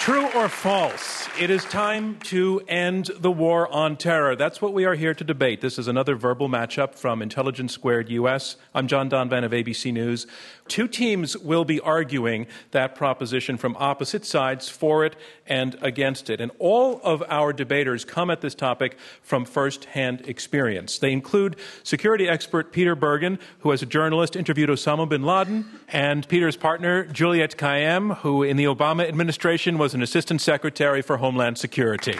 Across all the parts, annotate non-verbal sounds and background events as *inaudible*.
True or false? It is time to end the war on terror. That's what we are here to debate. This is another verbal matchup from Intelligence Squared US. I'm John Donvan of ABC News. Two teams will be arguing that proposition from opposite sides for it and against it. And all of our debaters come at this topic from firsthand experience. They include security expert Peter Bergen, who as a journalist interviewed Osama bin Laden, and Peter's partner Juliette Kayyem, who in the Obama administration was an assistant secretary for Homeland Security.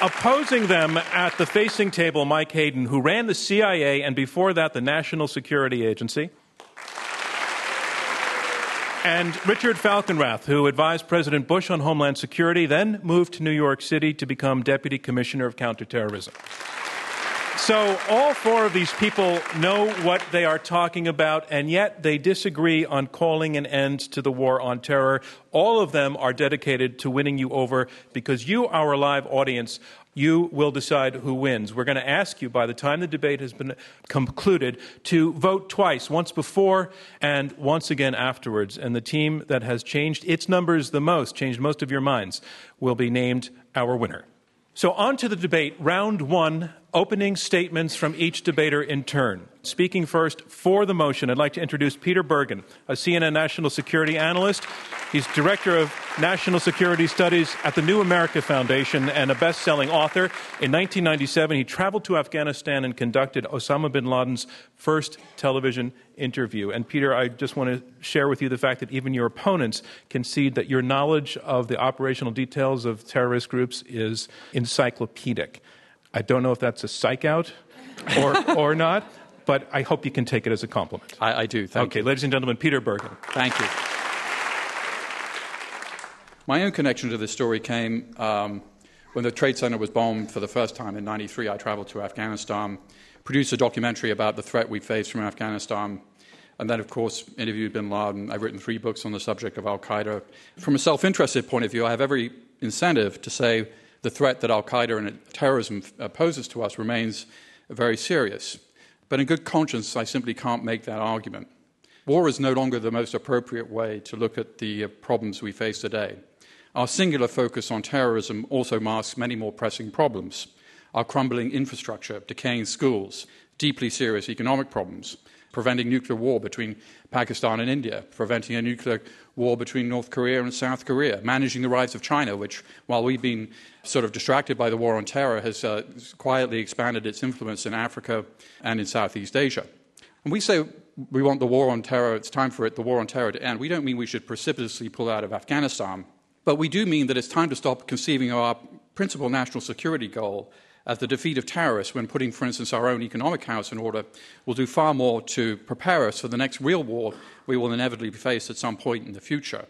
Opposing them at the facing table, Mike Hayden, who ran the CIA and before that the National Security Agency. And Richard Falkenrath, who advised President Bush on Homeland Security, then moved to New York City to become Deputy Commissioner of Counterterrorism. So, all four of these people know what they are talking about, and yet they disagree on calling an end to the war on terror. All of them are dedicated to winning you over because you, our live audience, you will decide who wins. We're going to ask you, by the time the debate has been concluded, to vote twice, once before and once again afterwards. And the team that has changed its numbers the most, changed most of your minds, will be named our winner. So, on to the debate. Round one opening statements from each debater in turn. Speaking first for the motion, I'd like to introduce Peter Bergen, a CNN national security analyst. He's director of national security studies at the New America Foundation and a best selling author. In 1997, he traveled to Afghanistan and conducted Osama bin Laden's first television interview. And Peter, I just want to share with you the fact that even your opponents concede that your knowledge of the operational details of terrorist groups is encyclopedic. I don't know if that's a psych out or, or not, but I hope you can take it as a compliment. I, I do. Thank okay, you. ladies and gentlemen, Peter Bergen. Thank you. My own connection to this story came um, when the Trade Center was bombed for the first time in 93. I traveled to Afghanistan, produced a documentary about the threat we faced from Afghanistan, and then, of course, interviewed bin Laden. I've written three books on the subject of Al Qaeda. From a self interested point of view, I have every incentive to say the threat that Al Qaeda and terrorism poses to us remains very serious. But in good conscience, I simply can't make that argument. War is no longer the most appropriate way to look at the uh, problems we face today. Our singular focus on terrorism also masks many more pressing problems our crumbling infrastructure, decaying schools, deeply serious economic problems, preventing nuclear war between Pakistan and India, preventing a nuclear war between North Korea and South Korea, managing the rise of China, which, while we've been sort of distracted by the war on terror, has uh, quietly expanded its influence in Africa and in Southeast Asia. And we say we want the war on terror, it's time for it, the war on terror to end. We don't mean we should precipitously pull out of Afghanistan, but we do mean that it's time to stop conceiving of our principal national security goal as the defeat of terrorists when putting, for instance, our own economic house in order will do far more to prepare us for the next real war we will inevitably face at some point in the future.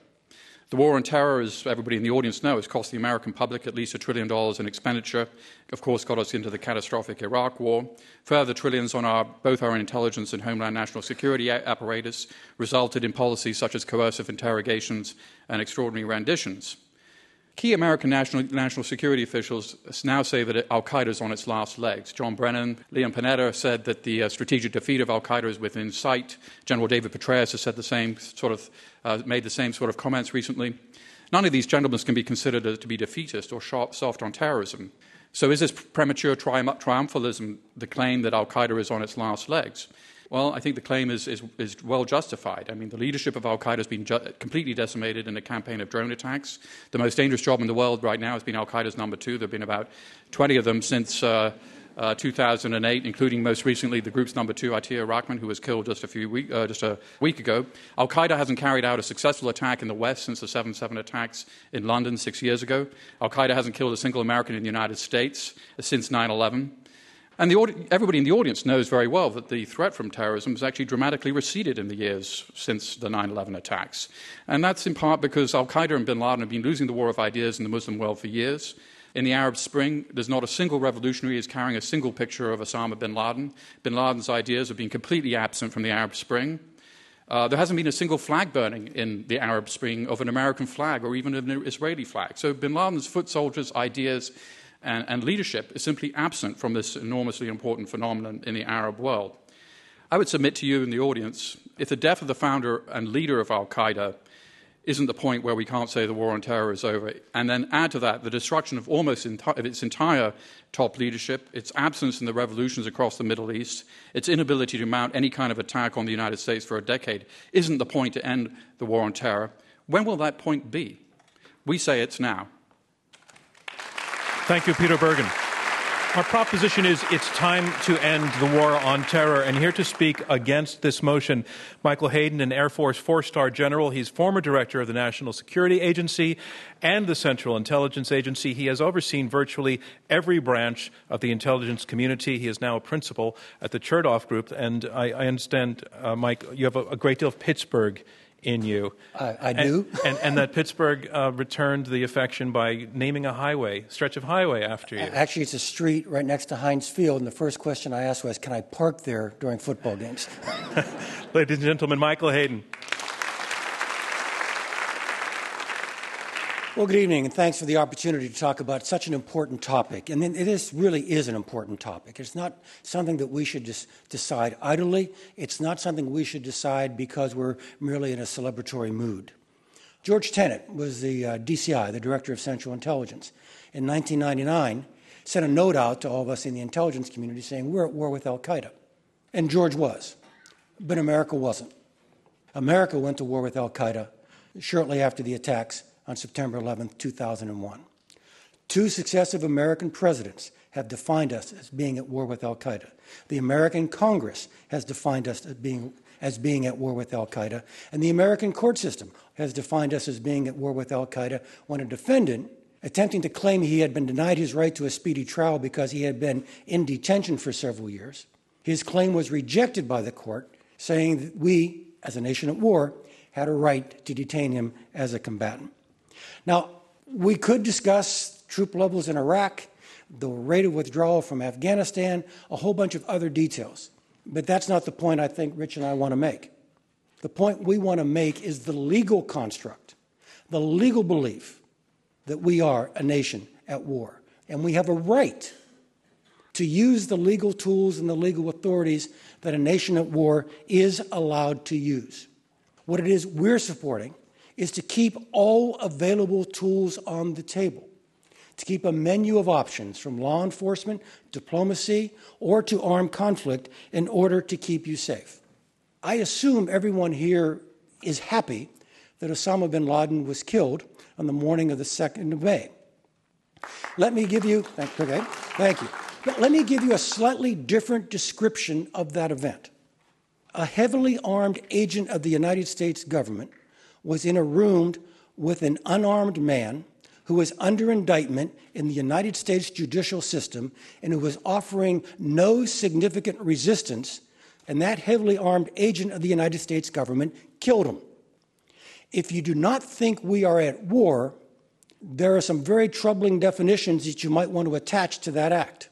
The war on terror, as everybody in the audience knows, cost the American public at least a trillion dollars in expenditure. Of course, got us into the catastrophic Iraq war. Further trillions on our, both our intelligence and homeland national security apparatus resulted in policies such as coercive interrogations and extraordinary renditions. Key American national, national security officials now say that Al Qaeda is on its last legs. John Brennan, Leon Panetta said that the uh, strategic defeat of Al Qaeda is within sight. General David Petraeus has said the same sort of, uh, made the same sort of comments recently. None of these gentlemen can be considered to be defeatist or sharp, soft on terrorism. So, is this premature triumphalism the claim that Al Qaeda is on its last legs? Well, I think the claim is, is, is well justified. I mean, the leadership of Al Qaeda has been ju- completely decimated in a campaign of drone attacks. The most dangerous job in the world right now has been Al Qaeda's number two. There have been about 20 of them since. Uh, uh, 2008, including most recently the group's number two, Atiur Rahman, who was killed just a few week, uh, just a week ago. Al Qaeda hasn't carried out a successful attack in the West since the 7/7 attacks in London six years ago. Al Qaeda hasn't killed a single American in the United States since 9/11. And the, everybody in the audience knows very well that the threat from terrorism has actually dramatically receded in the years since the 9 11 attacks. And that's in part because Al Qaeda and bin Laden have been losing the war of ideas in the Muslim world for years. In the Arab Spring, there's not a single revolutionary is carrying a single picture of Osama bin Laden. Bin Laden's ideas have been completely absent from the Arab Spring. Uh, there hasn't been a single flag burning in the Arab Spring of an American flag or even an Israeli flag. So bin Laden's foot soldiers' ideas and, and leadership is simply absent from this enormously important phenomenon in the Arab world. I would submit to you in the audience if the death of the founder and leader of Al Qaeda isn't the point where we can't say the war on terror is over. And then add to that the destruction of almost enti- of its entire top leadership, its absence in the revolutions across the Middle East, its inability to mount any kind of attack on the United States for a decade, isn't the point to end the war on terror. When will that point be? We say it's now. Thank you, Peter Bergen. Our proposition is it's time to end the war on terror. And here to speak against this motion, Michael Hayden, an Air Force four star general. He's former director of the National Security Agency and the Central Intelligence Agency. He has overseen virtually every branch of the intelligence community. He is now a principal at the Chertoff Group. And I, I understand, uh, Mike, you have a, a great deal of Pittsburgh in you. I, I do. And, and, and, that Pittsburgh uh, returned the affection by naming a highway, stretch of highway after you. Actually, it's a street right next to Heinz Field, and the first question I asked was, can I park there during football games? *laughs* Ladies and gentlemen, Michael Hayden. Well, good evening, and thanks for the opportunity to talk about such an important topic. And it is, really is an important topic. It's not something that we should just decide idly. It's not something we should decide because we're merely in a celebratory mood. George Tenet was the uh, DCI, the Director of Central Intelligence. In 1999, sent a note out to all of us in the intelligence community saying we're at war with Al Qaeda. And George was, but America wasn't. America went to war with Al Qaeda shortly after the attacks on September 11, 2001. Two successive American presidents have defined us as being at war with Al Qaeda. The American Congress has defined us as being, as being at war with Al Qaeda, and the American court system has defined us as being at war with Al Qaeda when a defendant attempting to claim he had been denied his right to a speedy trial because he had been in detention for several years. His claim was rejected by the court, saying that we, as a nation at war, had a right to detain him as a combatant. Now, we could discuss troop levels in Iraq, the rate of withdrawal from Afghanistan, a whole bunch of other details. But that's not the point I think Rich and I want to make. The point we want to make is the legal construct, the legal belief that we are a nation at war. And we have a right to use the legal tools and the legal authorities that a nation at war is allowed to use. What it is we're supporting is to keep all available tools on the table, to keep a menu of options from law enforcement, diplomacy, or to armed conflict in order to keep you safe. I assume everyone here is happy that Osama bin Laden was killed on the morning of the 2nd of May. Let me give you, okay, thank you. Let me give you a slightly different description of that event. A heavily armed agent of the United States government was in a room with an unarmed man who was under indictment in the United States judicial system and who was offering no significant resistance, and that heavily armed agent of the United States government killed him. If you do not think we are at war, there are some very troubling definitions that you might want to attach to that act.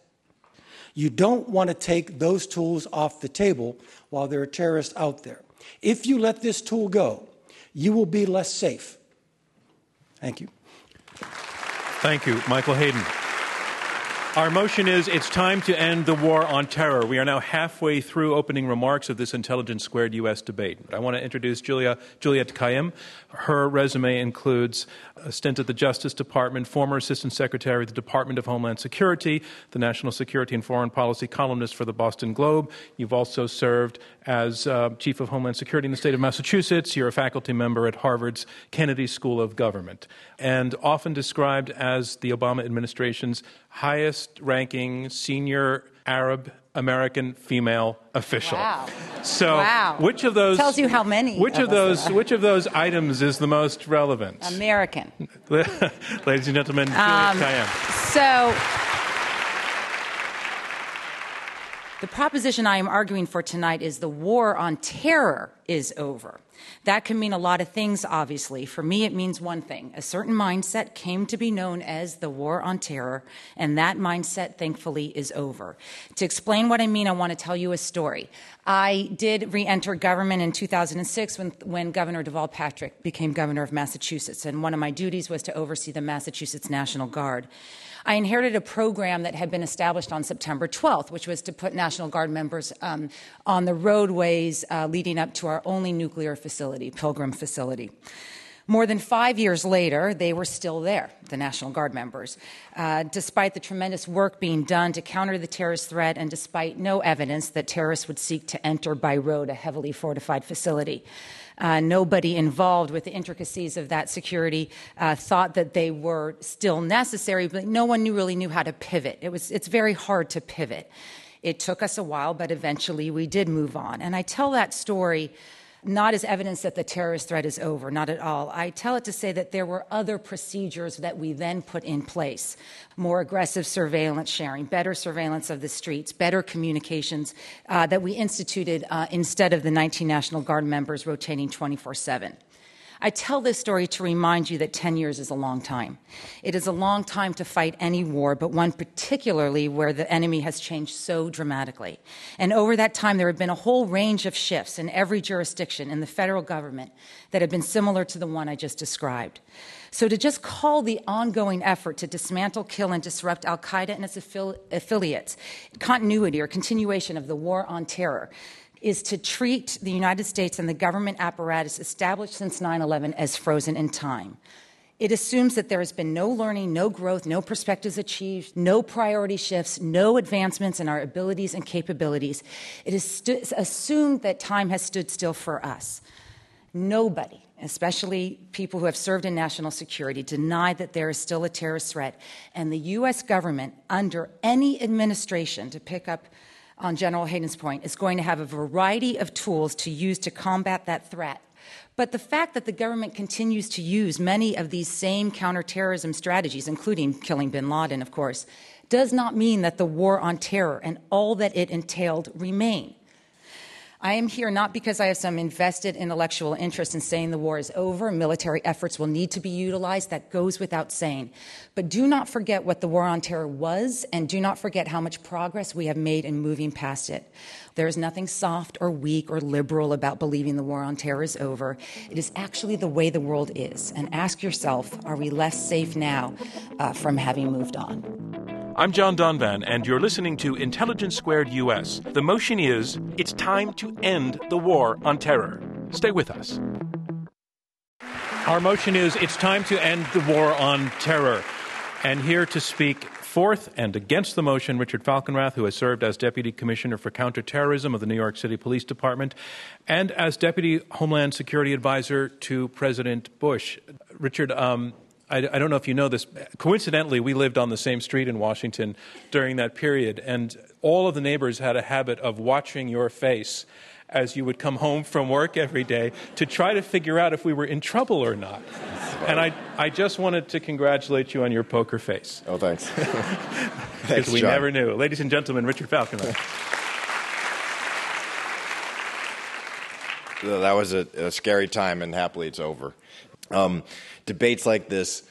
You don't want to take those tools off the table while there are terrorists out there. If you let this tool go, you will be less safe. Thank you. Thank you, Michael Hayden. Our motion is it's time to end the war on terror. We are now halfway through opening remarks of this Intelligence Squared U.S. debate. I want to introduce Julia, Juliette Kayyem. Her resume includes a stint at the Justice Department, former Assistant Secretary of the Department of Homeland Security, the National Security and Foreign Policy columnist for the Boston Globe. You've also served as uh, Chief of Homeland Security in the state of Massachusetts. You're a faculty member at Harvard's Kennedy School of Government, and often described as the Obama administration's highest ranking senior Arab American female official. Wow. So, wow. which of those tells you how many? Which of, of those which of those items is the most relevant? American. *laughs* Ladies and gentlemen, um, So the proposition I am arguing for tonight is the war on terror is over. That can mean a lot of things, obviously. For me, it means one thing. A certain mindset came to be known as the war on terror, and that mindset, thankfully, is over. To explain what I mean, I want to tell you a story. I did re enter government in 2006 when, when Governor Deval Patrick became governor of Massachusetts, and one of my duties was to oversee the Massachusetts National Guard. I inherited a program that had been established on September 12th, which was to put National Guard members um, on the roadways uh, leading up to our only nuclear facility, Pilgrim facility. More than five years later, they were still there, the National Guard members, uh, despite the tremendous work being done to counter the terrorist threat and despite no evidence that terrorists would seek to enter by road a heavily fortified facility. Uh, nobody involved with the intricacies of that security uh, thought that they were still necessary, but no one knew, really knew how to pivot. It was, it's very hard to pivot. It took us a while, but eventually we did move on. And I tell that story not as evidence that the terrorist threat is over, not at all. I tell it to say that there were other procedures that we then put in place more aggressive surveillance sharing, better surveillance of the streets, better communications uh, that we instituted uh, instead of the 19 National Guard members rotating 24 7. I tell this story to remind you that 10 years is a long time. It is a long time to fight any war, but one particularly where the enemy has changed so dramatically. And over that time, there have been a whole range of shifts in every jurisdiction in the federal government that have been similar to the one I just described. So to just call the ongoing effort to dismantle, kill, and disrupt Al Qaeda and its affiliates continuity or continuation of the war on terror is to treat the United States and the government apparatus established since 9 11 as frozen in time. It assumes that there has been no learning, no growth, no perspectives achieved, no priority shifts, no advancements in our abilities and capabilities. It is stu- assumed that time has stood still for us. Nobody, especially people who have served in national security, deny that there is still a terrorist threat. And the U.S. government, under any administration, to pick up on General Hayden's point, is going to have a variety of tools to use to combat that threat. But the fact that the government continues to use many of these same counterterrorism strategies, including killing bin Laden, of course, does not mean that the war on terror and all that it entailed remain. I am here not because I have some invested intellectual interest in saying the war is over, military efforts will need to be utilized. That goes without saying. But do not forget what the war on terror was, and do not forget how much progress we have made in moving past it. There is nothing soft or weak or liberal about believing the war on terror is over. It is actually the way the world is. And ask yourself are we less safe now uh, from having moved on? I'm John Donvan, and you're listening to Intelligence Squared US. The motion is it's time to end the war on terror. Stay with us. Our motion is it's time to end the war on terror. And here to speak Fourth, and against the motion, Richard Falkenrath, who has served as Deputy Commissioner for Counterterrorism of the New York City Police Department and as Deputy Homeland Security Advisor to President Bush. Richard, um, I, I, don't know if you know this. Coincidentally, we lived on the same street in Washington during that period, and all of the neighbors had a habit of watching your face as you would come home from work every day to try to figure out if we were in trouble or not. And I, I just wanted to congratulate you on your poker face. Oh, thanks. *laughs* Because we John. never knew. Ladies and gentlemen, Richard Falcon. *laughs* that was a, a, scary time, and happily it's over. Um, debates like this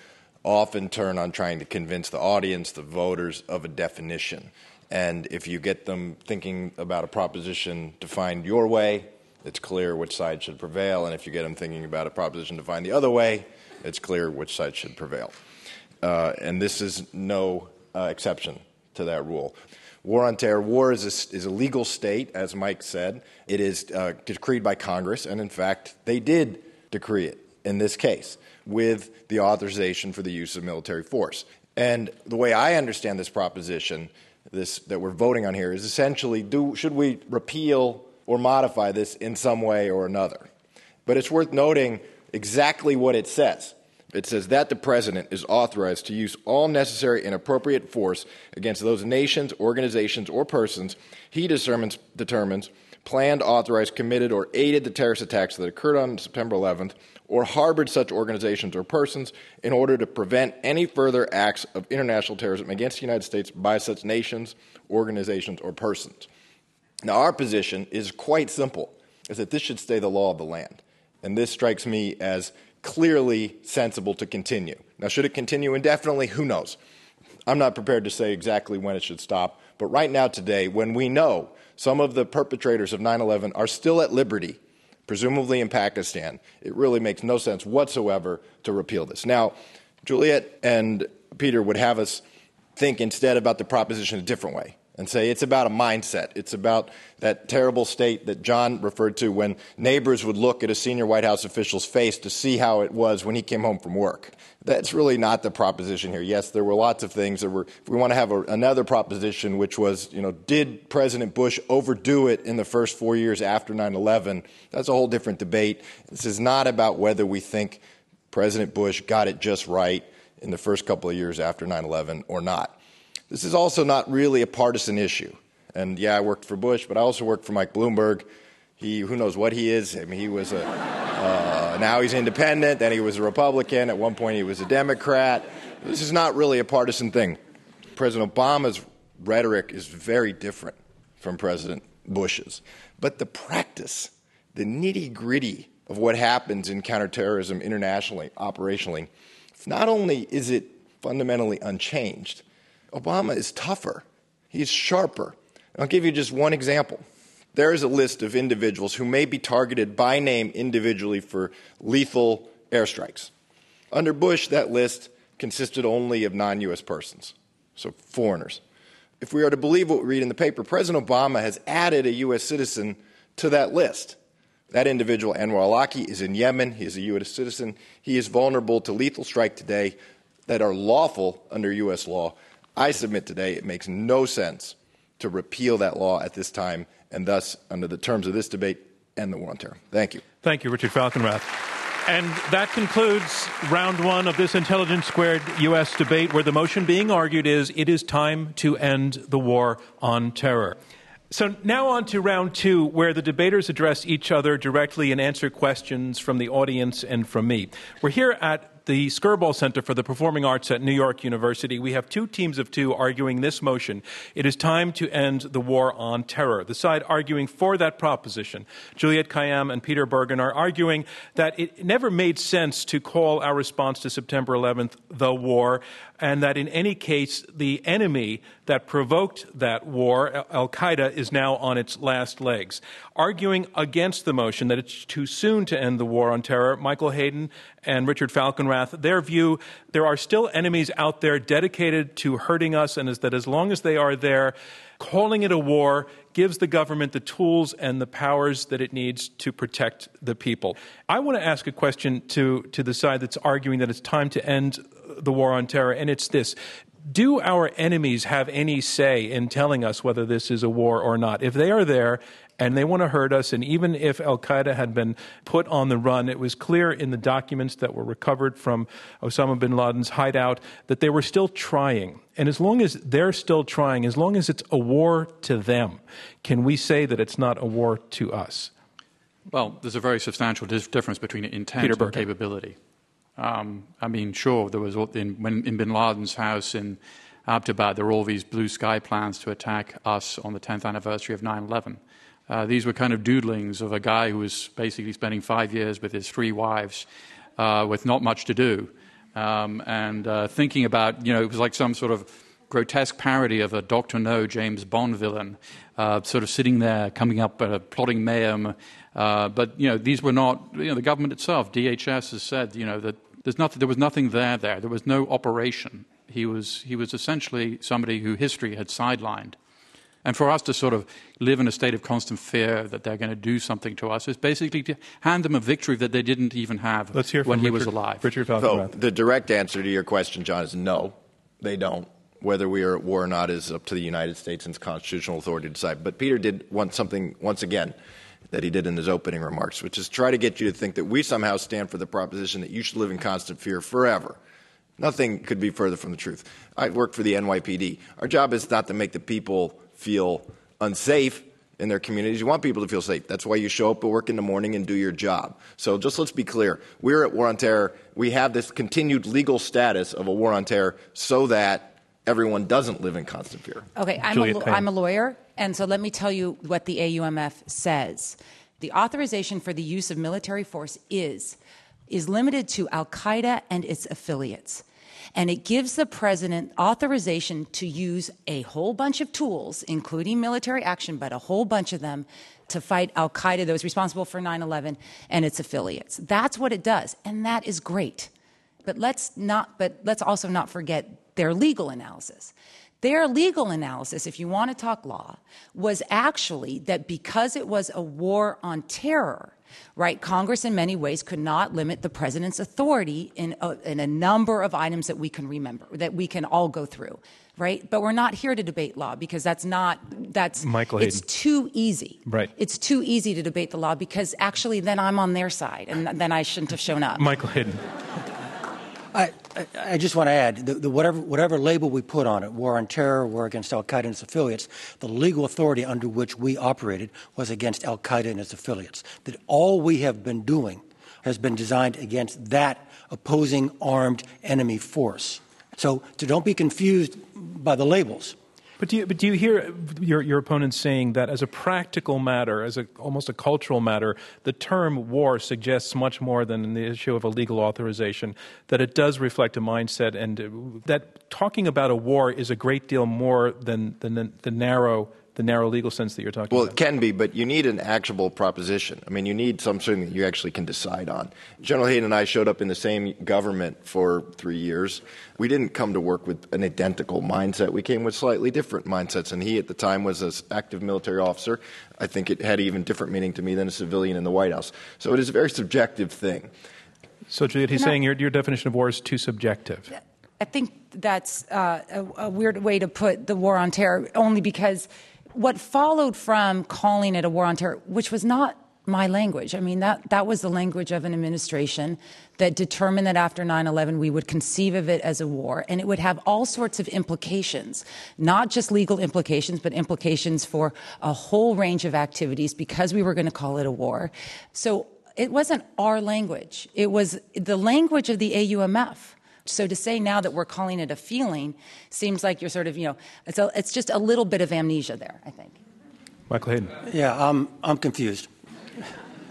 often turn on trying to convince the audience, the voters, of a definition. And if you get them thinking about a proposition defined your way, it's clear which side should prevail. And if you get them thinking about a proposition defined the other way, it's clear which side should prevail. Uh, and this is no uh, exception to that rule. War on terror. War is a, is a legal state, as Mike said. It is uh, decreed by Congress, and in fact, they did decree it in this case with the authorization for the use of military force. And the way I understand this proposition, this that we're voting on here, is essentially: do should we repeal or modify this in some way or another? But it's worth noting exactly what it says. It says that the president is authorized to use all necessary and appropriate force against those nations, organizations, or persons he determines, determines planned, authorized, committed, or aided the terrorist attacks that occurred on September 11th or harbored such organizations or persons in order to prevent any further acts of international terrorism against the United States by such nations, organizations, or persons. Now, our position is quite simple is that this should stay the law of the land. And this strikes me as clearly sensible to continue. Now, should it continue indefinitely? Who knows? I'm not prepared to say exactly when it should stop, but right now, today, when we know some of the perpetrators of 9 11 are still at liberty presumably in Pakistan, it really makes no sense whatsoever to repeal this. Now, Juliette and Peter would have us think instead about the proposition a different way. And say it's about a mindset. It's about that terrible state that John referred to when neighbors would look at a senior White House official's face to see how it was when he came home from work. That's really not the proposition here. Yes, there were lots of things. There were, we want to have a, another proposition, which was, you know, did President Bush overdo it in the first four years after 9 11? That's a whole different debate. This is not about whether we think President Bush got it just right in the first couple of years after 9 11 or not. This is also not really a partisan issue. And yeah, I worked for Bush, but I also worked for Mike Bloomberg. He, who knows what he is? I mean, he was a, uh, now he's independent, then he was a Republican. At one point, he was a Democrat. This is not really a partisan thing. President Obama's rhetoric is very different from President Bush's. But the practice, the nitty gritty of what happens in counterterrorism internationally, operationally, not only is it fundamentally unchanged, Obama is tougher, he's sharper. I'll give you just one example. There is a list of individuals who may be targeted by name individually for lethal airstrikes. Under Bush, that list consisted only of non US persons, so foreigners. If we are to believe what we read in the paper, President Obama has added a U.S. citizen to that list. That individual, Anwar Awlaki, is in Yemen. He is a U.S. citizen. He is vulnerable to lethal strike today that are lawful under U.S. law. I submit today it makes no sense to repeal that law at this time, and thus, under the terms of this debate, end the war on terror. Thank you. Thank you, Richard Falkenrath. And that concludes round one of this Intelligence Squared U.S. debate, where the motion being argued is it is time to end the war on terror. So now on to round two, where the debaters address each other directly and answer questions from the audience and from me. We're here at the Skirball Center for the Performing Arts at New York University, we have two teams of two arguing this motion. It is time to end the war on terror. The side arguing for that proposition, Juliette Kayyem and Peter Bergen, are arguing that it never made sense to call our response to September 11th the war, and that in any case, the enemy that provoked that war, Al Qaeda, is now on its last legs. Arguing against the motion that it's too soon to end the war on terror, Michael Hayden and Richard Falkenrath, their view, there are still enemies out there dedicated to hurting us, and is that as long as they are there, calling it a war gives the government the tools and the powers that it needs to protect the people. I want to ask a question to, to the side that's arguing that it's time to end the war on terror, and it's this. Do our enemies have any say in telling us whether this is a war or not? If they are there and they want to hurt us. And even if Al Qaeda had been put on the run, it was clear in the documents that were recovered from Osama bin Laden's hideout that they were still trying. And as long as they're still trying, as long as it's a war to them, can we say that it's not a war to us? Well, there's a very substantial difference between intent and capability. Um, I mean, sure, there was in, when, in bin Laden's house in Abbottabad, there were all these blue sky plans to attack us on the 10th anniversary of 9 11. Uh, these were kind of doodlings of a guy who was basically spending five years with his three wives uh, with not much to do. Um, and uh, thinking about, you know, it was like some sort of grotesque parody of a Dr. No James Bond villain, uh, sort of sitting there, coming up, uh, plotting mayhem. Uh, but, you know, these were not, you know, the government itself, DHS has said, you know, that there's nothing, there was nothing there there. There was no operation. He was, he was essentially somebody who history had sidelined. And for us to sort of live in a state of constant fear that they're going to do something to us is basically to hand them a victory that they didn't even have Let's hear when he Richard, was alive. Richard so the direct answer to your question, John, is no, they don't. Whether we are at war or not is up to the United States and its constitutional authority to decide. But Peter did want something once again that he did in his opening remarks, which is try to get you to think that we somehow stand for the proposition that you should live in constant fear forever. Nothing could be further from the truth. I work for the NYPD. Our job is not to make the people feel unsafe in their communities. You want people to feel safe. That's why you show up at work in the morning and do your job. So just let's be clear. We're at war on terror. We have this continued legal status of a war on terror so that everyone doesn't live in constant fear. Okay, I'm, a, I'm a lawyer, and so let me tell you what the AUMF says. The authorization for the use of military force is is limited to Al Qaeda and its affiliates and it gives the president authorization to use a whole bunch of tools, including military action, but a whole bunch of them to fight Al Qaeda was responsible for 9 11 and its affiliates. That's what it does, and that is great. But let's, not, but let's also not forget their legal analysis. Their legal analysis, if you want to talk law, was actually that because it was a war on terror, right, Congress in many ways could not limit the president's authority in a, in a number of items that we can remember, that we can all go through right? But we're not here to debate law because that's not that's Michael It's too easy. Right. It's too easy to debate the law because actually then I'm on their side and then I shouldn't have shown up. Michael Hayden. I, I, just want to add the whatever, whatever label we put on it, war on terror, war against Al Qaeda and its affiliates, the legal authority under which we operated was against Al Qaeda and its affiliates. That all we have been doing has been designed against that opposing armed enemy force. So, so don't be confused by the labels. But do you, but do you hear your, your opponents saying that as a practical matter, as a, almost a cultural matter, the term war suggests much more than the issue of a legal authorization, that it does reflect a mindset, and that talking about a war is a great deal more than, than the, the narrow the narrow legal sense that you're talking well, about? Well, it can be, but you need an actionable proposition. I mean, you need something that you actually can decide on. General Hayden and I showed up in the same government for three years. We didn't come to work with an identical mindset. We came with slightly different mindsets, and he at the time was an active military officer. I think it had even different meaning to me than a civilian in the White House. So it is a very subjective thing. So, Juliette, he's no. saying your, your definition of war is too subjective. I think that's uh, a, a weird way to put the war on terror, only because – what followed from calling it a war on terror, which was not my language. I mean, that, that was the language of an administration that determined that after 9 11 we would conceive of it as a war and it would have all sorts of implications, not just legal implications, but implications for a whole range of activities because we were going to call it a war. So it wasn't our language, it was the language of the AUMF. So to say now that we're calling it a feeling seems like you're sort of, you know, it's, a, it's just a little bit of amnesia there, I think. Michael Hayden. Yeah, I'm, I'm confused.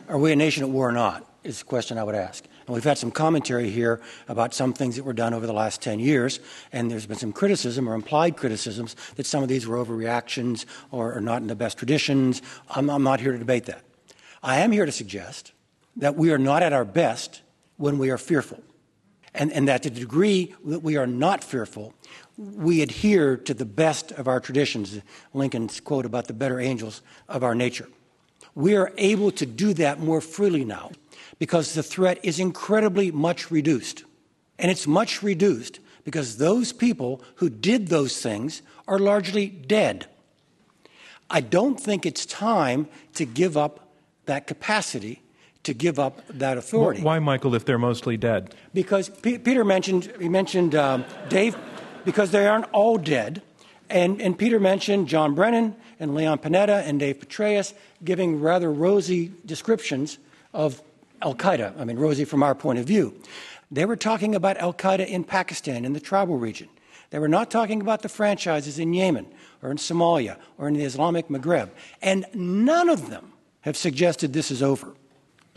Are we a nation at war or not? Is the question I would ask. And we've had some commentary here about some things that were done over the last 10 years, and there's been some criticism or implied criticisms that some of these were overreactions or, or not in the best traditions. I'm, I'm not here to debate that. I am here to suggest that we are not at our best when we are fearful and, and that to the degree that we are not fearful, we adhere to the best of our traditions. Lincoln's quote about the better angels of our nature. We are able to do that more freely now because the threat is incredibly much reduced. And it's much reduced because those people who did those things are largely dead. I don't think it's time to give up that capacity to give up that authority. Why, Michael, if they're mostly dead? Because P- Peter mentioned, he mentioned um, Dave, because they aren't all dead. And, and Peter mentioned John Brennan and Leon Panetta and Dave Petraeus giving rather rosy descriptions of Al Qaeda. I mean, rosy from our point of view. They were talking about Al Qaeda in Pakistan, in the tribal region. They were not talking about the franchises in Yemen or in Somalia or in the Islamic Maghreb. And none of them have suggested this is over.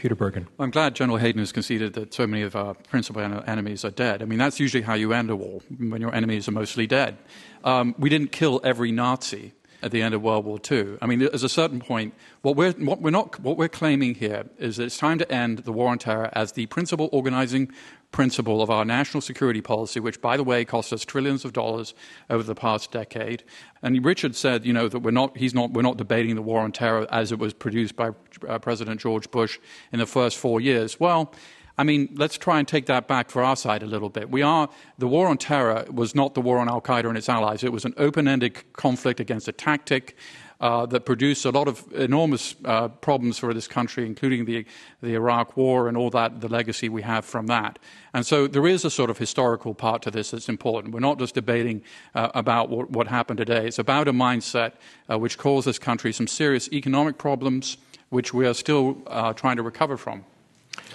Peter Bergen. I'm glad General Hayden has conceded that so many of our principal enemies are dead. I mean, that's usually how you end a war, when your enemies are mostly dead. Um, we didn't kill every Nazi at the end of World War II. I mean, there's a certain point. What we're, what we're, not, what we're claiming here is that it's time to end the war on terror as the principal organizing principle of our national security policy, which, by the way, cost us trillions of dollars over the past decade. And Richard said, you know, that we're not, he's not, we're not debating the war on terror as it was produced by uh, President George Bush in the first four years. Well, I mean, let's try and take that back for our side a little bit. We are, the war on terror was not the war on Al Qaeda and its allies. It was an open ended conflict against a tactic uh, that produced a lot of enormous uh, problems for this country, including the, the Iraq War and all that, the legacy we have from that. And so there is a sort of historical part to this that's important. We're not just debating uh, about what, what, happened today. It's about a mindset uh, which caused this country some serious economic problems, which we are still uh, trying to recover from.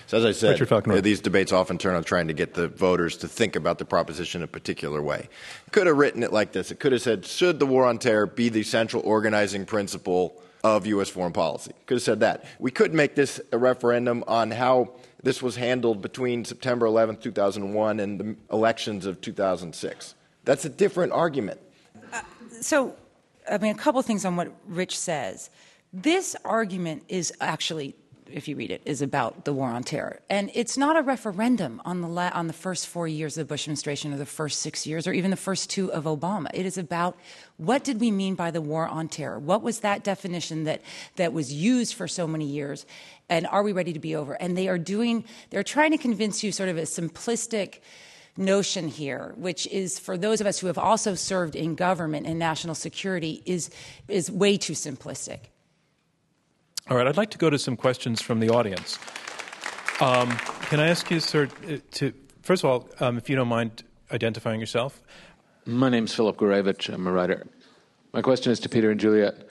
So, as I said, these debates often turn on trying to get the voters to think about the proposition a particular way. Could have written it like this. It could have said, "Should the war on terror be the central organizing principle of U.S. foreign policy?" Could have said that. We could make this a referendum on how this was handled between September 11, 2001, and the elections of 2006. That's a different argument. Uh, so, I mean, a couple things on what Rich says. This argument is actually if you read it, is about the war on terror. And it's not a referendum on the, la- on the first four years of the Bush administration or the first six years or even the first two of Obama. It is about what did we mean by the war on terror? What was that definition that, that was used for so many years? And are we ready to be over? And they are doing, they're trying to convince you sort of a simplistic, notion here, which is for those of us who have also served in government and national security, is, is way too simplistic. All right, I'd like to go to some questions from the audience. Um, can I ask you, sir, uh, to first of all, um, if you don't mind identifying yourself? My name's Philip Gourevitch. I'm a writer. My question is to Peter and Juliette.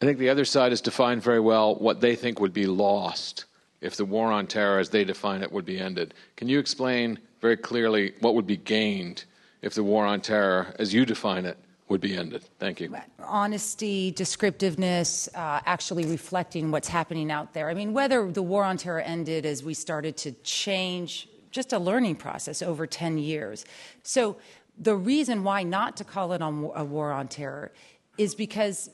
I think the other side has defined very well what they think would be lost if the war on terror, as they define it, would be ended. Can you explain very clearly what would be gained if the war on terror, as you define it, would be ended. Thank you. Honesty, descriptiveness, uh, actually reflecting what's happening out there. I mean, whether the war on terror ended as we started to change, just a learning process over 10 years. So, the reason why not to call it a war on terror is because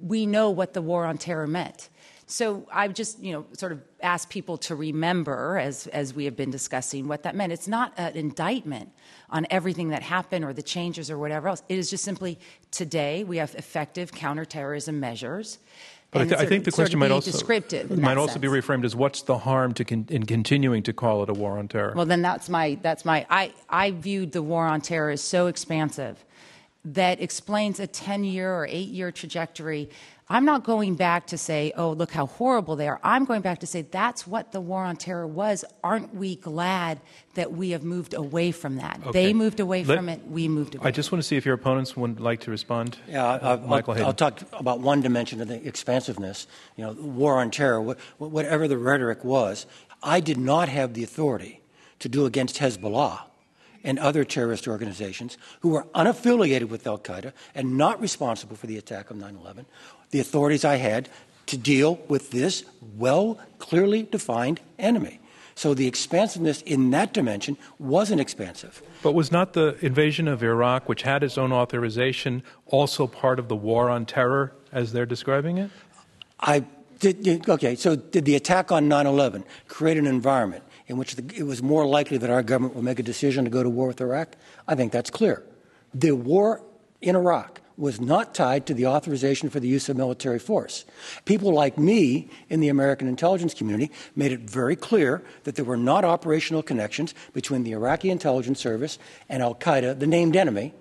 we know what the war on terror meant. So I've just, you know, sort of asked people to remember, as, as we have been discussing, what that meant. It's not an indictment on everything that happened or the changes or whatever else. It is just simply today we have effective counterterrorism measures. But I, th- I, think the question might also might also sense. be reframed as what's the harm to con- in continuing to call it a war on terror? Well, then that's my that's my I I viewed the war on terror as so expansive that explains a 10 year or 8 year trajectory I'm not going back to say, oh, look how horrible they are. I'm going back to say that's what the war on terror was. Aren't we glad that we have moved away from that? Okay. They moved away Let, from it, we moved away. I just want to see if your opponents would like to respond. Yeah, uh, Michael I'll, I'll, talk about one dimension of the expansiveness. You know, war on terror, whatever the rhetoric was, I did not have the authority to do against Hezbollah and other terrorist organizations who were unaffiliated with Al Qaeda and not responsible for the attack of 9 11, the authorities I had to deal with this well, clearly defined enemy. So the expansiveness in that dimension wasn't expansive. But was not the invasion of Iraq, which had its own authorization, also part of the war on terror as they're describing it? I did, okay, so did the attack on 9 11 create an environment in which the, it was more likely that our government would make a decision to go to war with Iraq? I think that's clear. The war in Iraq was not tied to the authorization for the use of military force. People like me in the American intelligence community made it very clear that there were not operational connections between the Iraqi intelligence service and Al Qaeda, the named enemy,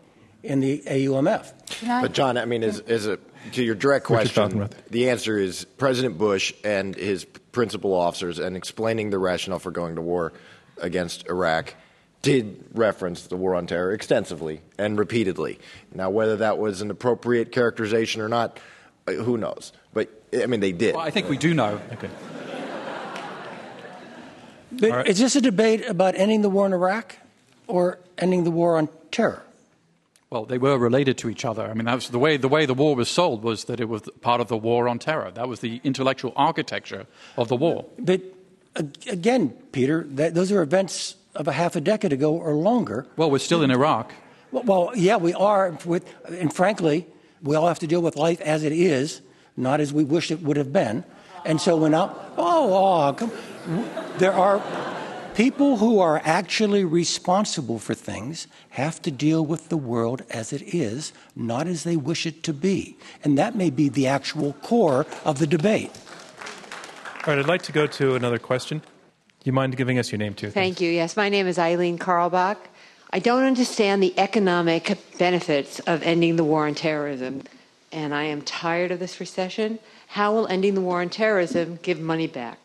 in the AUMF. But, John, I mean, is, is it, to your direct question, the answer is President Bush and his principal officers and explaining the rationale for going to war against Iraq did reference the war on terror extensively and repeatedly. Now, whether that was an appropriate characterization or not, uh, who knows? But I mean, they did. Well, I think we do know. Okay. Right. Is this a debate about ending the war in Iraq or ending the war on terror? Well, they were related to each other. I mean, that was the way the way the war was sold was that it was part of the war on terror. That was the intellectual architecture of the war. But uh, again, Peter, that, those are events of a half a decade ago or longer. Well, we're still in Iraq. Well, well, yeah, we are. With, and frankly, we all have to deal with life as it is, not as we wish it would have been. And so when I, oh, oh come, there are People who are actually responsible for things have to deal with the world as it is, not as they wish it to be. And that may be the actual core of the debate. All right, I'd like to go to another question. Do you mind giving us your name, too? Thank you. Yes, my name is Eileen Karlbach. I don't understand the economic benefits of ending the war on terrorism, and I am tired of this recession. How will ending the war on terrorism give money back?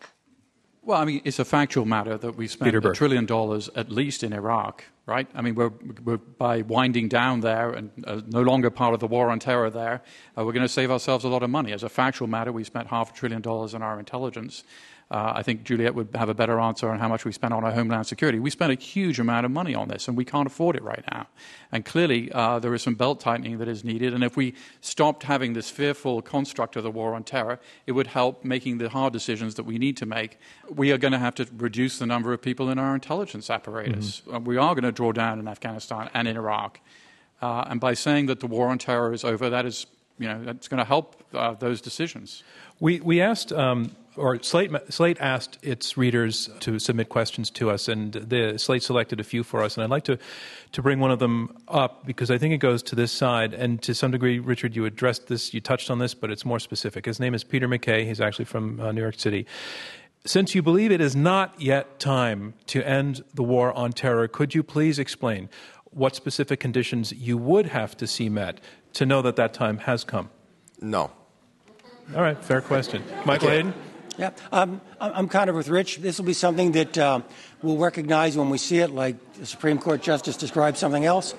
Well, I mean, it's a factual matter that we spent a trillion dollars at least in Iraq, right? I mean, we're, we're by winding down there and uh, no longer part of the war on terror there, uh, we're going to save ourselves a lot of money. As a factual matter, we spent half a trillion dollars on our intelligence. Uh, I think Juliette would have a better answer on how much we spend on our homeland security. We spend a huge amount of money on this, and we can't afford it right now. And clearly, uh, there is some belt tightening that is needed. And if we stopped having this fearful construct of the war on terror, it would help making the hard decisions that we need to make. We are going to have to reduce the number of people in our intelligence apparatus. Mm-hmm. Uh, we are going to draw down in Afghanistan and in Iraq. Uh, and by saying that the war on terror is over, that is, you know, that's going to help uh, those decisions. We, we asked um, or Slate, Slate asked its readers to submit questions to us, and the Slate selected a few for us. And I'd like to, to bring one of them up because I think it goes to this side. And to some degree, Richard, you addressed this, you touched on this, but it's more specific. His name is Peter McKay. He's actually from uh, New York City. Since you believe it is not yet time to end the war on terror, could you please explain what specific conditions you would have to see met to know that that time has come? No. All right, fair question. Michael okay. Hayden? Yeah, um, I'm kind of with Rich. This will be something that uh, we'll recognize when we see it, like the Supreme Court Justice described something else.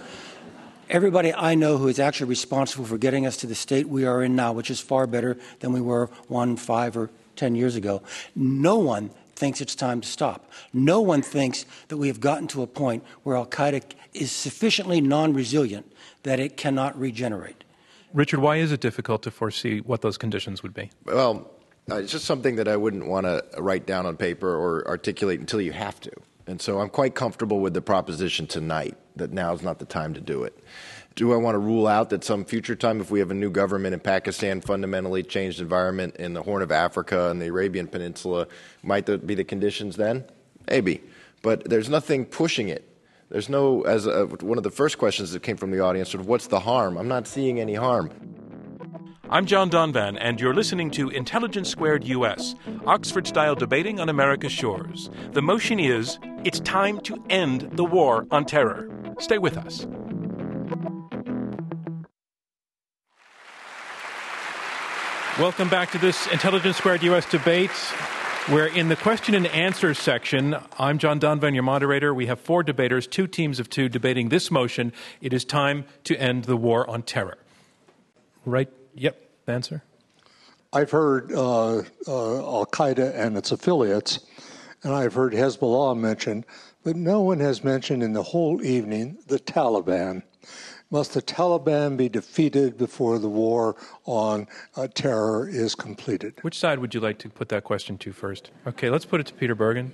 Everybody I know who is actually responsible for getting us to the state we are in now, which is far better than we were one, five, or 10 years ago. No one thinks it's time to stop. No one thinks that we have gotten to a point where Al Qaeda is sufficiently non resilient that it cannot regenerate. Richard, why is it difficult to foresee what those conditions would be? Well, uh, it's just something that I wouldn't want to write down on paper or articulate until you have to. And so I'm quite comfortable with the proposition tonight that now is not the time to do it. Do I want to rule out that some future time, if we have a new government in Pakistan, fundamentally changed environment in the Horn of Africa and the Arabian Peninsula, might there be the conditions then? Maybe. But there's nothing pushing it. There's no, as a, one of the first questions that came from the audience, sort of, what's the harm? I'm not seeing any harm. I'm John Donvan, and you're listening to Intelligence Squared US, Oxford style debating on America's shores. The motion is it's time to end the war on terror. Stay with us. Welcome back to this Intelligence Squared US debate. We're in the question and answer section. I'm John Donvan, your moderator. We have four debaters, two teams of two, debating this motion. It is time to end the war on terror. Right? Yep. Answer. I've heard uh, uh, Al Qaeda and its affiliates, and I've heard Hezbollah mentioned, but no one has mentioned in the whole evening the Taliban. Must the Taliban be defeated before the war on uh, terror is completed? Which side would you like to put that question to first? Okay, let's put it to Peter Bergen.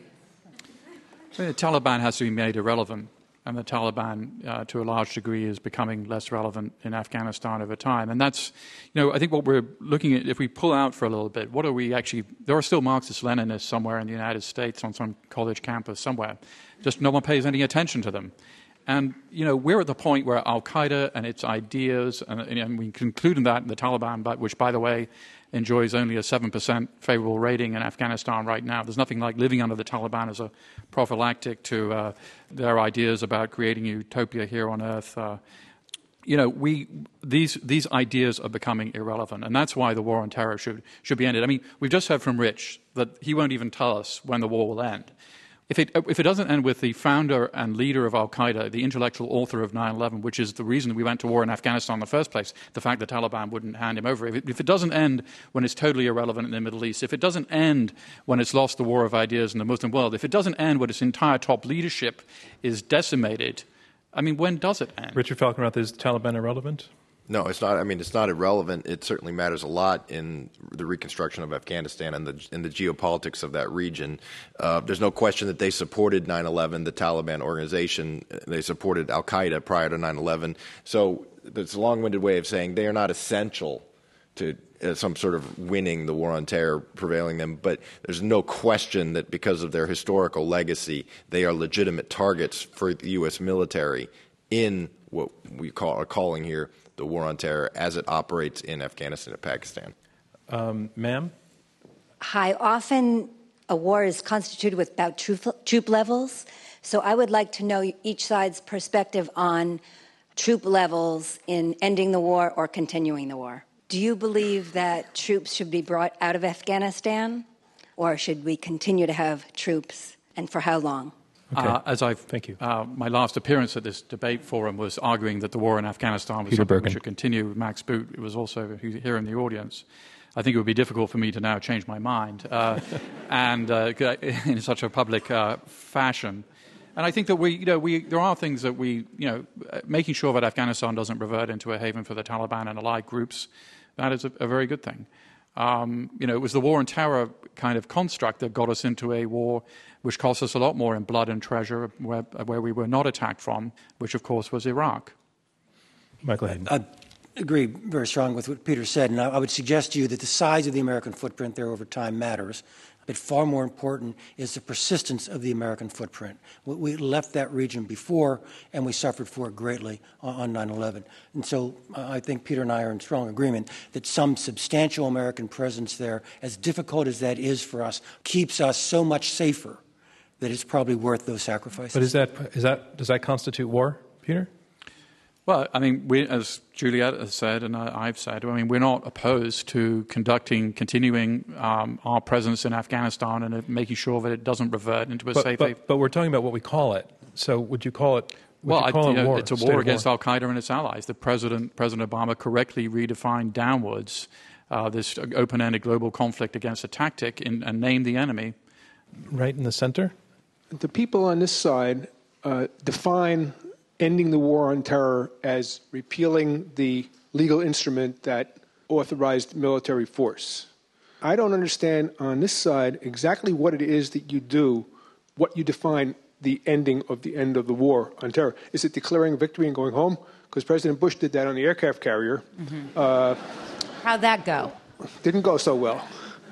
The Taliban has to be made irrelevant, and the Taliban, uh, to a large degree, is becoming less relevant in Afghanistan over time. And that's, you know, I think what we're looking at, if we pull out for a little bit, what are we actually, there are still Marxist Leninists somewhere in the United States on some college campus somewhere. Just no one pays any attention to them. And you know we're at the point where Al Qaeda and its ideas, and, and we conclude in that the Taliban, but which, by the way, enjoys only a seven percent favorable rating in Afghanistan right now. There's nothing like living under the Taliban as a prophylactic to uh, their ideas about creating utopia here on earth. Uh, you know, we these these ideas are becoming irrelevant, and that's why the war on terror should should be ended. I mean, we've just heard from Rich that he won't even tell us when the war will end. If it, if it doesn't end with the founder and leader of Al Qaeda, the intellectual author of 9 11, which is the reason we went to war in Afghanistan in the first place, the fact that Taliban wouldn't hand him over, if it, if it doesn't end when it's totally irrelevant in the Middle East, if it doesn't end when it's lost the war of ideas in the Muslim world, if it doesn't end when its entire top leadership is decimated, I mean, when does it end? Richard Falkenrath, is Taliban irrelevant? No, it's not. I mean, it's not irrelevant. It certainly matters a lot in the reconstruction of Afghanistan and the in the geopolitics of that region. Uh, there's no question that they supported 9/11, the Taliban organization. They supported Al Qaeda prior to 9/11. So it's a long-winded way of saying they are not essential to uh, some sort of winning the war on terror, prevailing them. But there's no question that because of their historical legacy, they are legitimate targets for the U.S. military in what we call are calling here the war on terror as it operates in Afghanistan and Pakistan. Um, ma'am? Hi. Often a war is constituted with about troop, troop levels. So I would like to know each side's perspective on troop levels in ending the war or continuing the war. Do you believe that troops should be brought out of Afghanistan, or should we continue to have troops, and for how long? Okay. Uh, as I've, Thank you. Uh, my last appearance at this debate forum was arguing that the war in Afghanistan was Peter something Bergen. should continue. Max Boot was also here in the audience. I think it would be difficult for me to now change my mind, uh, *laughs* and uh, *laughs* in such a public uh, fashion. And I think that we, you know, we, there are things that we, you know, making sure that Afghanistan doesn't revert into a haven for the Taliban and allied groups, that is a, a very good thing. Um, you know, it was the war on terror kind of construct that got us into a war which cost us a lot more in blood and treasure, where, where we were not attacked from, which of course was Iraq. Michael Hayden. Uh, agree very strongly with what Peter said, and I, I would suggest to you that the size of the American footprint there over time matters. But far more important is the persistence of the American footprint. We left that region before, and we suffered for it greatly on 9 11. And so uh, I think Peter and I are in strong agreement that some substantial American presence there, as difficult as that is for us, keeps us so much safer that it's probably worth those sacrifices. But is that, is that, does that constitute war, Peter? Well, I mean, we, as Juliette has said, and I've said, I mean, we're not opposed to conducting, continuing um, our presence in Afghanistan and making sure that it doesn't revert into a but, safe. But, but, we're talking about what we call it. So, would you call it? well, you call I, it you know, war, it's a war against? Al Qaeda and its allies. The president, President Obama, correctly redefined downwards uh, this open-ended global conflict against a tactic in, and named the enemy. Right in the center. The people on this side uh, define ending the war on terror as repealing the legal instrument that authorized military force. I don't understand on this side exactly what it is that you do, what you define the ending of the end of the war on terror. Is it declaring victory and going home? Because President Bush did that on the aircraft carrier. Mm-hmm. Uh, How'd that go? Didn't go so well.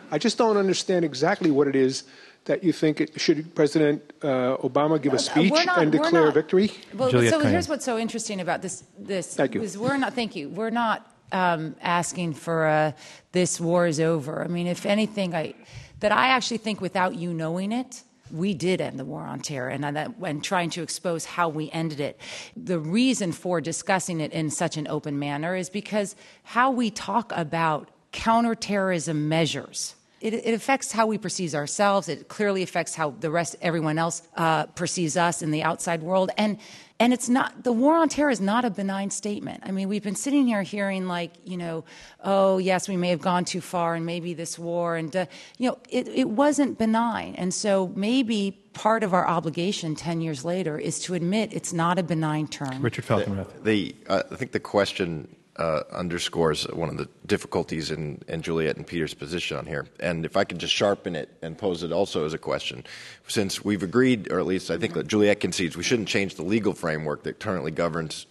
I just don't understand exactly what it is that you think it, should President uh, Obama give a speech not, and declare not, victory? Well, so here's what's so interesting about this. This thank you. Is we're not. Thank you. We're not um, asking for a, this war is over. I mean, if anything, I that I actually think without you knowing it. We did end the war on terror, and that when trying to expose how we ended it. The reason for discussing it in such an open manner is because how we talk about counterterrorism measures it, it, affects how we perceive ourselves. It clearly affects how the rest, everyone else, uh, perceives us in the outside world. And and it's not the war on terror is not a benign statement. I mean, we've been sitting here hearing like, you know, oh yes, we may have gone too far, and maybe this war, and uh, you know, it, it wasn't benign. And so maybe part of our obligation 10 years later is to admit it's not a benign term. Richard Falkenrath. The, the uh, I think the question uh, underscores one of the difficulties in, in Juliette and Peter's position on here. And if I could just sharpen it and pose it also as a question, since we've agreed, or at least I think that Juliette concedes, we shouldn't change the legal framework that currently governs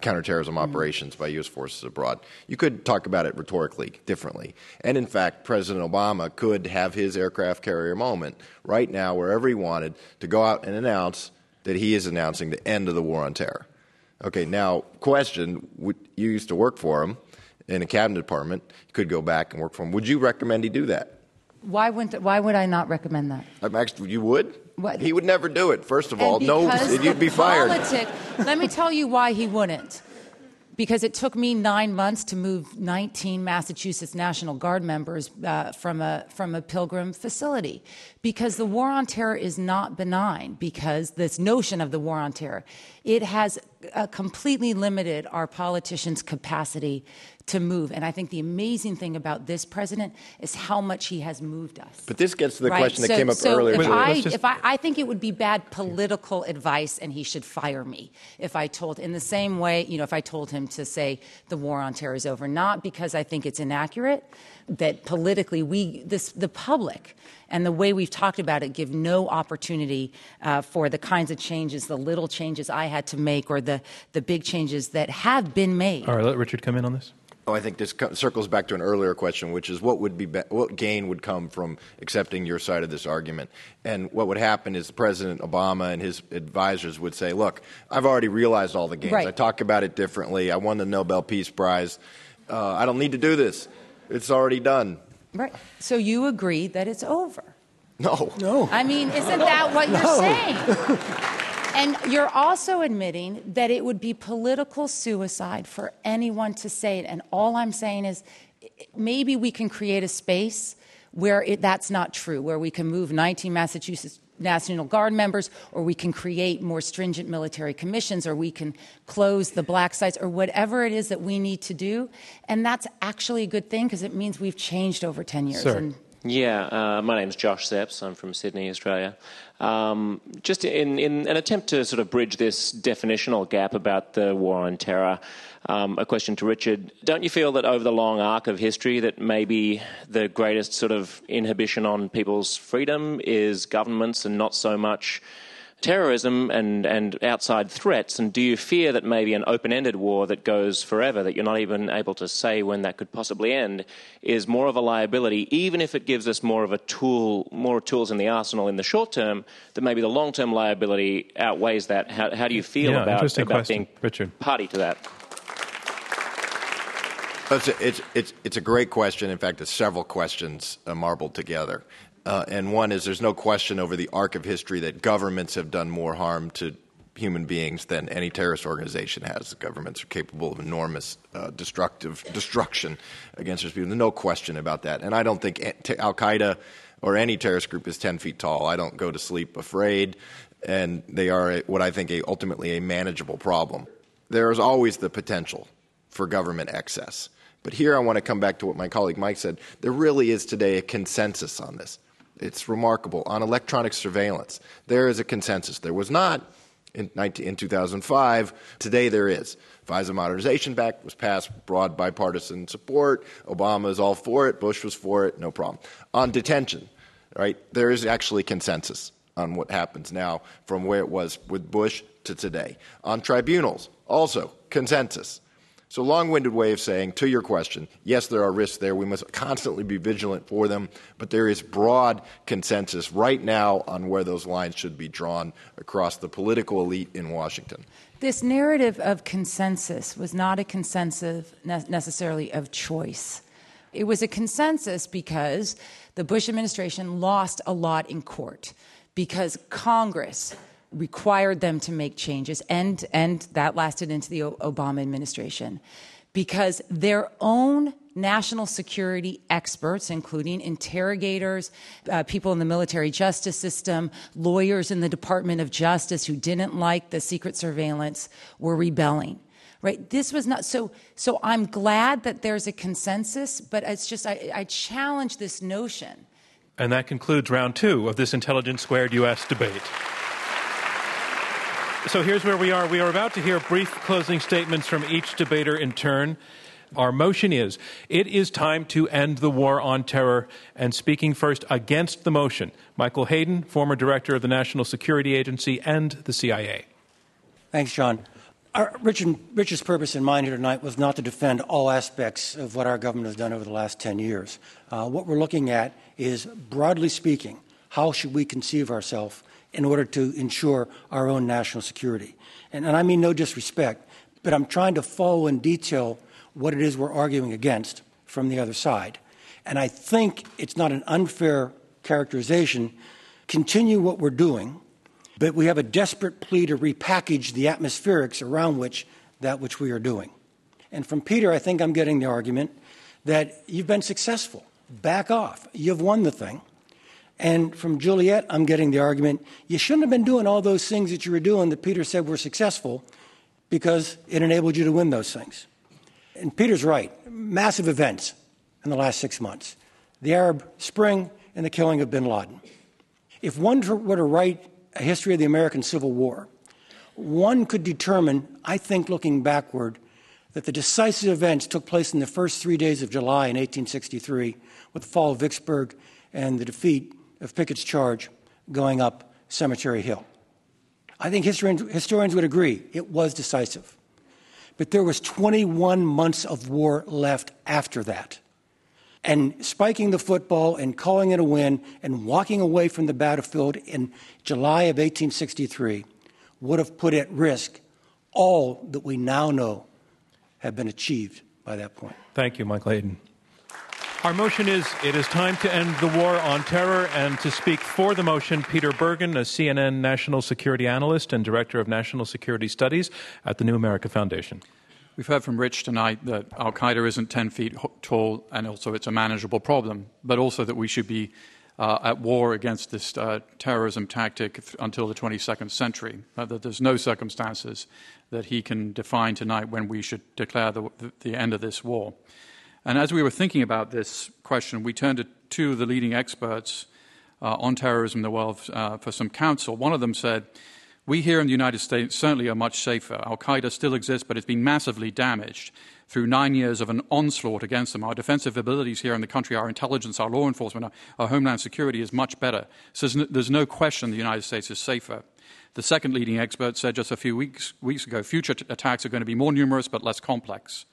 counterterrorism mm-hmm. operations by U.S. forces abroad. You could talk about it rhetorically differently. And in fact, President Obama could have his aircraft carrier moment right now, wherever he wanted, to go out and announce that he is announcing the end of the war on terror. Okay, now, question you used to work for him in a cabinet department, you could go back and work for him. Would you recommend he do that? Why, wouldn't, why would I not recommend that? I'm actually, you would? What? He would never do it, first of all. No, you'd be fired. Politic, let me tell you why he wouldn't because it took me nine months to move 19 Massachusetts National Guard members uh, from, a, from a pilgrim facility. Because the war on terror is not benign, because this notion of the war on terror, it has uh, completely limited our politicians' capacity to move. And I think the amazing thing about this president is how much he has moved us. But this gets to the right? question that came up so earlier. If, I, just... if I, I think it would be bad political advice and he should fire me if I told, in the same way, you know, if I told him to say the war on terror is over, not because I think it's inaccurate, that politically we, this, the public, and the way we've talked about it give no opportunity uh, for the kinds of changes, the little changes I had to make, or the, the big changes that have been made. All right, let Richard come in on this. Oh, I think this circles back to an earlier question, which is what would be, be what gain would come from accepting your side of this argument? And what would happen is President Obama and his advisors would say, "Look, I've already realized all the gains. Right. I talk about it differently. I won the Nobel Peace Prize. Uh, I don't need to do this. It's already done." Right. So you agree that it's over? No. No. I mean, isn't that what you're no. saying? *laughs* And you're also admitting that it would be political suicide for anyone to say it. And all I'm saying is maybe we can create a space where it, that's not true, where we can move 19 Massachusetts National Guard members, or we can create more stringent military commissions, or we can close the black sites, or whatever it is that we need to do. And that's actually a good thing because it means we've changed over 10 years. Sir. And yeah, uh, my name's Josh Sepps. I'm from Sydney, Australia. Um, just in, in, an attempt to sort of bridge this definitional gap about the war on terror, um, a question to Richard. Don't you feel that over the long arc of history that maybe the greatest sort of inhibition on people's freedom is governments and not so much terrorism and, and outside threats? And do you fear that maybe an open ended war that goes forever, that you're not even able to say when that could possibly end, is more of a liability, even if it gives us more of a tool, more tools in the arsenal in the short term, that maybe the long term liability outweighs that? How, how do you feel yeah, about, about being Richard. party to that? It's a, it's, it's, a great question. In fact, it's several questions uh, marbled together. Uh, and one is there's no question over the arc of history that governments have done more harm to human beings than any terrorist organization has. Governments are capable of enormous uh, destructive destruction against their people. There's no question about that. And I don't think Al Qaeda or any terrorist group is 10 feet tall. I don't go to sleep afraid, and they are a, what I think a, ultimately a manageable problem. There is always the potential for government excess. But here I want to come back to what my colleague Mike said. There really is today a consensus on this. It's remarkable. On electronic surveillance, there is a consensus. There was not in, 19, in 2005. Today there is. FISA Modernization Act was passed, broad bipartisan support. Obama is all for it. Bush was for it. No problem. On detention, right? There is actually consensus on what happens now from where it was with Bush to today. On tribunals, also consensus. So, long winded way of saying, to your question, yes, there are risks there. We must constantly be vigilant for them, but there is broad consensus right now on where those lines should be drawn across the political elite in Washington. This narrative of consensus was not a consensus necessarily of choice. It was a consensus because the Bush administration lost a lot in court, because Congress required them to make changes, and, and that lasted into the Obama administration, because their own national security experts, including interrogators, uh, people in the military justice system, lawyers in the Department of Justice who didn't like the secret surveillance, were rebelling. Right? This was not so. So I'm glad that there's a consensus, but it's just I, I challenge this notion. And that concludes round two of this Intelligence Squared U.S. debate. So here's where we are. We are about to hear brief closing statements from each debater in turn. Our motion is it is time to end the war on terror. And speaking first against the motion, Michael Hayden, former director of the National Security Agency and the CIA. Thanks, John. Our, Richard, Richard's purpose in mind here tonight was not to defend all aspects of what our government has done over the last 10 years. Uh, what we're looking at is, broadly speaking, how should we conceive ourselves in order to ensure our own national security. And, and I mean no disrespect, but I'm trying to follow in detail what it is we're arguing against from the other side. And I think it's not an unfair characterization. Continue what we're doing, but we have a desperate plea to repackage the atmospherics around which that which we are doing. And from Peter, I think I'm getting the argument that you've been successful. Back off. You've won the thing. And from Juliette, I'm getting the argument you shouldn't have been doing all those things that you were doing that Peter said were successful because it enabled you to win those things. And Peter's right. Massive events in the last six months the Arab Spring and the killing of bin Laden. If one were to write a history of the American Civil War, one could determine, I think looking backward, that the decisive events took place in the first three days of July in 1863 with the fall of Vicksburg and the defeat of Pickett's charge going up Cemetery Hill. I think historians, would agree it was decisive. But there was 21 months of war left after that. And spiking the football and calling it a win and walking away from the battlefield in July of 1863 would have put at risk all that we now know have been achieved by that point. Thank you, Michael Hayden. Our motion is it is time to end the war on terror. And to speak for the motion, Peter Bergen, a CNN national security analyst and director of national security studies at the New America Foundation. We've heard from Rich tonight that Al Qaeda isn't 10 feet tall and also it's a manageable problem, but also that we should be uh, at war against this uh, terrorism tactic until the 22nd century. Uh, that there's no circumstances that he can define tonight when we should declare the, the end of this war. And as we were thinking about this question, we turned to two of the leading experts uh, on terrorism in the world uh, for some counsel. One of them said, We here in the United States certainly are much safer. Al Qaeda still exists, but it's been massively damaged through nine years of an onslaught against them. Our defensive abilities here in the country, our intelligence, our law enforcement, our, our homeland security is much better. So there's no, there's no question the United States is safer. The second leading expert said just a few weeks, weeks ago future t- attacks are going to be more numerous but less complex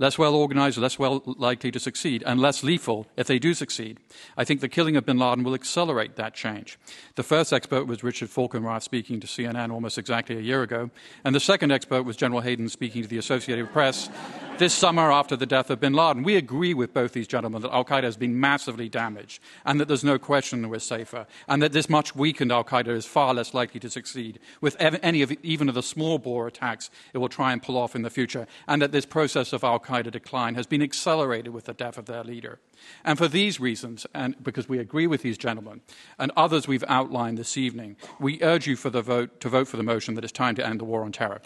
less well organized, less well likely to succeed, and less lethal if they do succeed. I think the killing of bin Laden will accelerate that change. The first expert was Richard Falkenrath speaking to CNN almost exactly a year ago, and the second expert was General Hayden speaking to the Associated Press this summer after the death of bin Laden. We agree with both these gentlemen that Al Qaeda has been massively damaged, and that there's no question we're safer, and that this much weakened Al Qaeda is far less likely to succeed with any of even of the small bore attacks it will try and pull off in the future, and that this process of Al Qaeda decline has been accelerated with the death of their leader. And for these reasons, and because we agree with these gentlemen and others we've outlined this evening, we urge you for the vote, to vote for the motion that it's time to end the war on terror.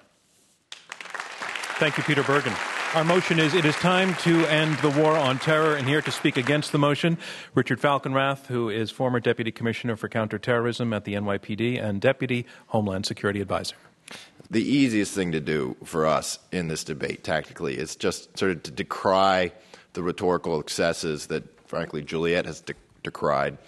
Thank you, Peter Bergen. Our motion is It is time to end the war on terror. And here to speak against the motion, Richard Falkenrath, who is former Deputy Commissioner for Counterterrorism at the NYPD and Deputy Homeland Security Advisor the easiest thing to do for us in this debate tactically is just sort of to decry the rhetorical excesses that, frankly, Juliette has de- decried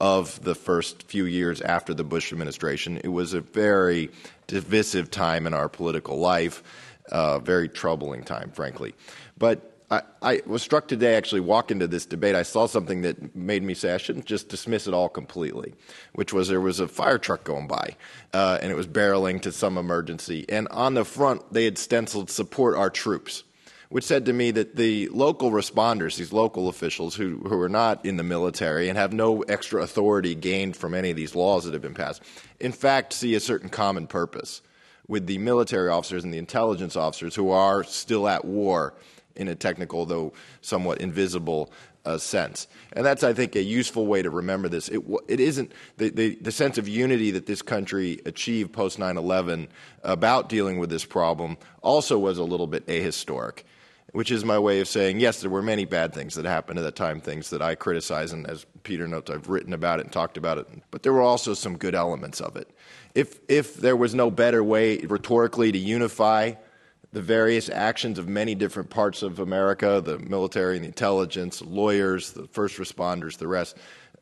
of the first few years after the Bush administration. It was a very divisive time in our political life, a uh, very troubling time, frankly. But I, I, was struck today actually walking to this debate. I saw something that made me say I shouldn't just dismiss it all completely, which was there was a fire truck going by uh, and it was barreling to some emergency. And on the front, they had stenciled support our troops, which said to me that the local responders, these local officials who, who are not in the military and have no extra authority gained from any of these laws that have been passed, in fact, see a certain common purpose with the military officers and the intelligence officers who are still at war in a technical, though somewhat invisible uh, sense. And that's, I think, a useful way to remember this. It, it isn't the, the, the sense of unity that this country achieved post 9 11 about dealing with this problem also was a little bit ahistoric. Which is my way of saying, yes, there were many bad things that happened at that time, things that I criticize, and as Peter notes, I've written about it and talked about it. But there were also some good elements of it. If, if there was no better way rhetorically to unify the various actions of many different parts of America the military and the intelligence, lawyers, the first responders, the rest.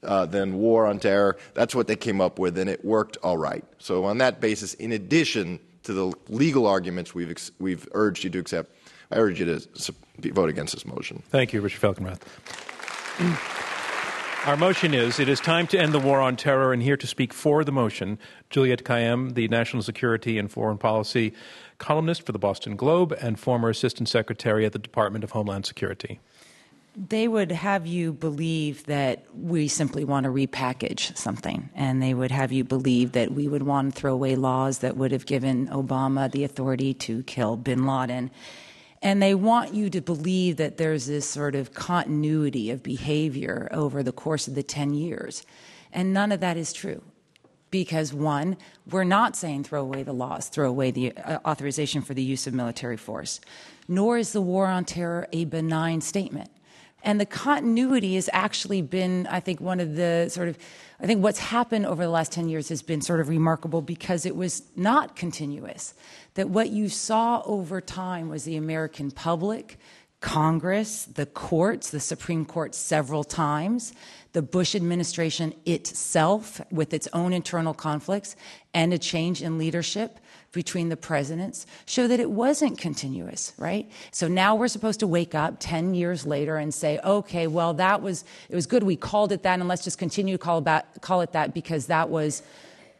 Uh, then war on terror. That's what they came up with, and it worked all right. So, on that basis, in addition to the legal arguments we've, ex- we've urged you to accept, I urge you to vote against this motion. Thank you, Richard Falkenrath. *clears throat* Our motion is It is time to end the war on terror, and here to speak for the motion, Juliette Kayyem, the National Security and Foreign Policy columnist for the Boston Globe and former Assistant Secretary at the Department of Homeland Security. They would have you believe that we simply want to repackage something, and they would have you believe that we would want to throw away laws that would have given Obama the authority to kill bin Laden and they want you to believe that there's this sort of continuity of behavior over the course of the 10 years. And none of that is true. Because, one, we're not saying throw away the laws, throw away the uh, authorization for the use of military force, nor is the war on terror a benign statement. And the continuity has actually been, I think, one of the sort of, I think what's happened over the last 10 years has been sort of remarkable because it was not continuous. That what you saw over time was the American public, Congress, the courts, the Supreme Court several times, the Bush administration itself with its own internal conflicts, and a change in leadership between the presidents show that it wasn't continuous, right? So now we're supposed to wake up 10 years later and say, okay, well, that was, it was good we called it that, and let's just continue to call, about, call it that because that was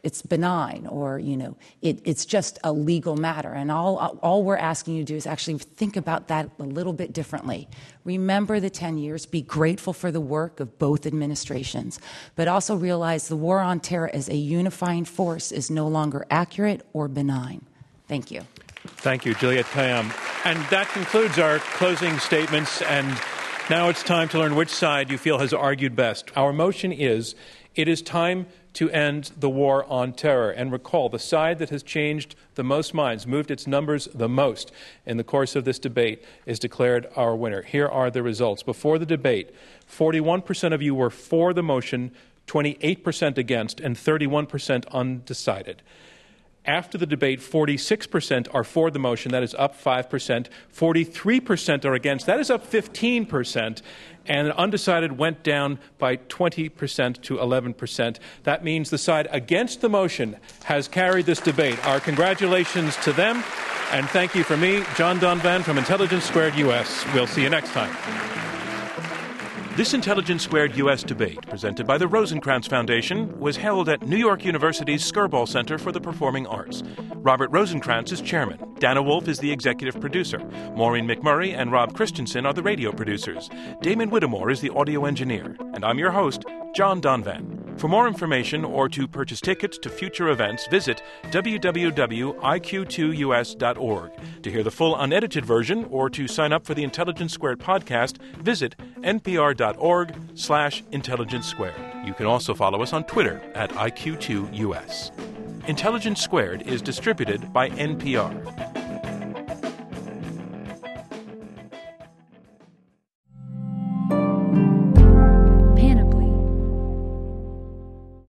it's benign or you know it, it's just a legal matter. And all, all we're asking you to do is actually think about that a little bit differently. Remember the 10 years. Be grateful for the work of both administrations. But also realize the war on terror as a unifying force is no longer accurate or benign. Thank you. Thank you juliette kayyem and that concludes our closing statements and now it's time to learn which side you feel has argued best our motion is it is time to end the war on terror. And recall, the side that has changed the most minds, moved its numbers the most in the course of this debate, is declared our winner. Here are the results. Before the debate, 41% of you were for the motion, 28% against, and 31% undecided. After the debate, 46% are for the motion. That is up 5%. 43% are against. That is up 15%. And undecided went down by 20% to 11%. That means the side against the motion has carried this debate. Our congratulations to them. And thank you for me, John Donvan from Intelligence Squared US. We'll see you next time. This Intelligence Squared U.S. debate, presented by the Rosenkranz Foundation, was held at New York University's Skirball Center for the Performing Arts. Robert Rosenkranz is chairman. Dana Wolfe is the executive producer. Maureen McMurray and Rob Christensen are the radio producers. Damon Whittemore is the audio engineer. And I'm your host, John Donvan. For more information or to purchase tickets to future events, visit www.iq2us.org. To hear the full unedited version or to sign up for the Intelligence Squared podcast, visit npr.org slash intelligence squared. You can also follow us on Twitter at IQ2US. Intelligence Squared is distributed by NPR.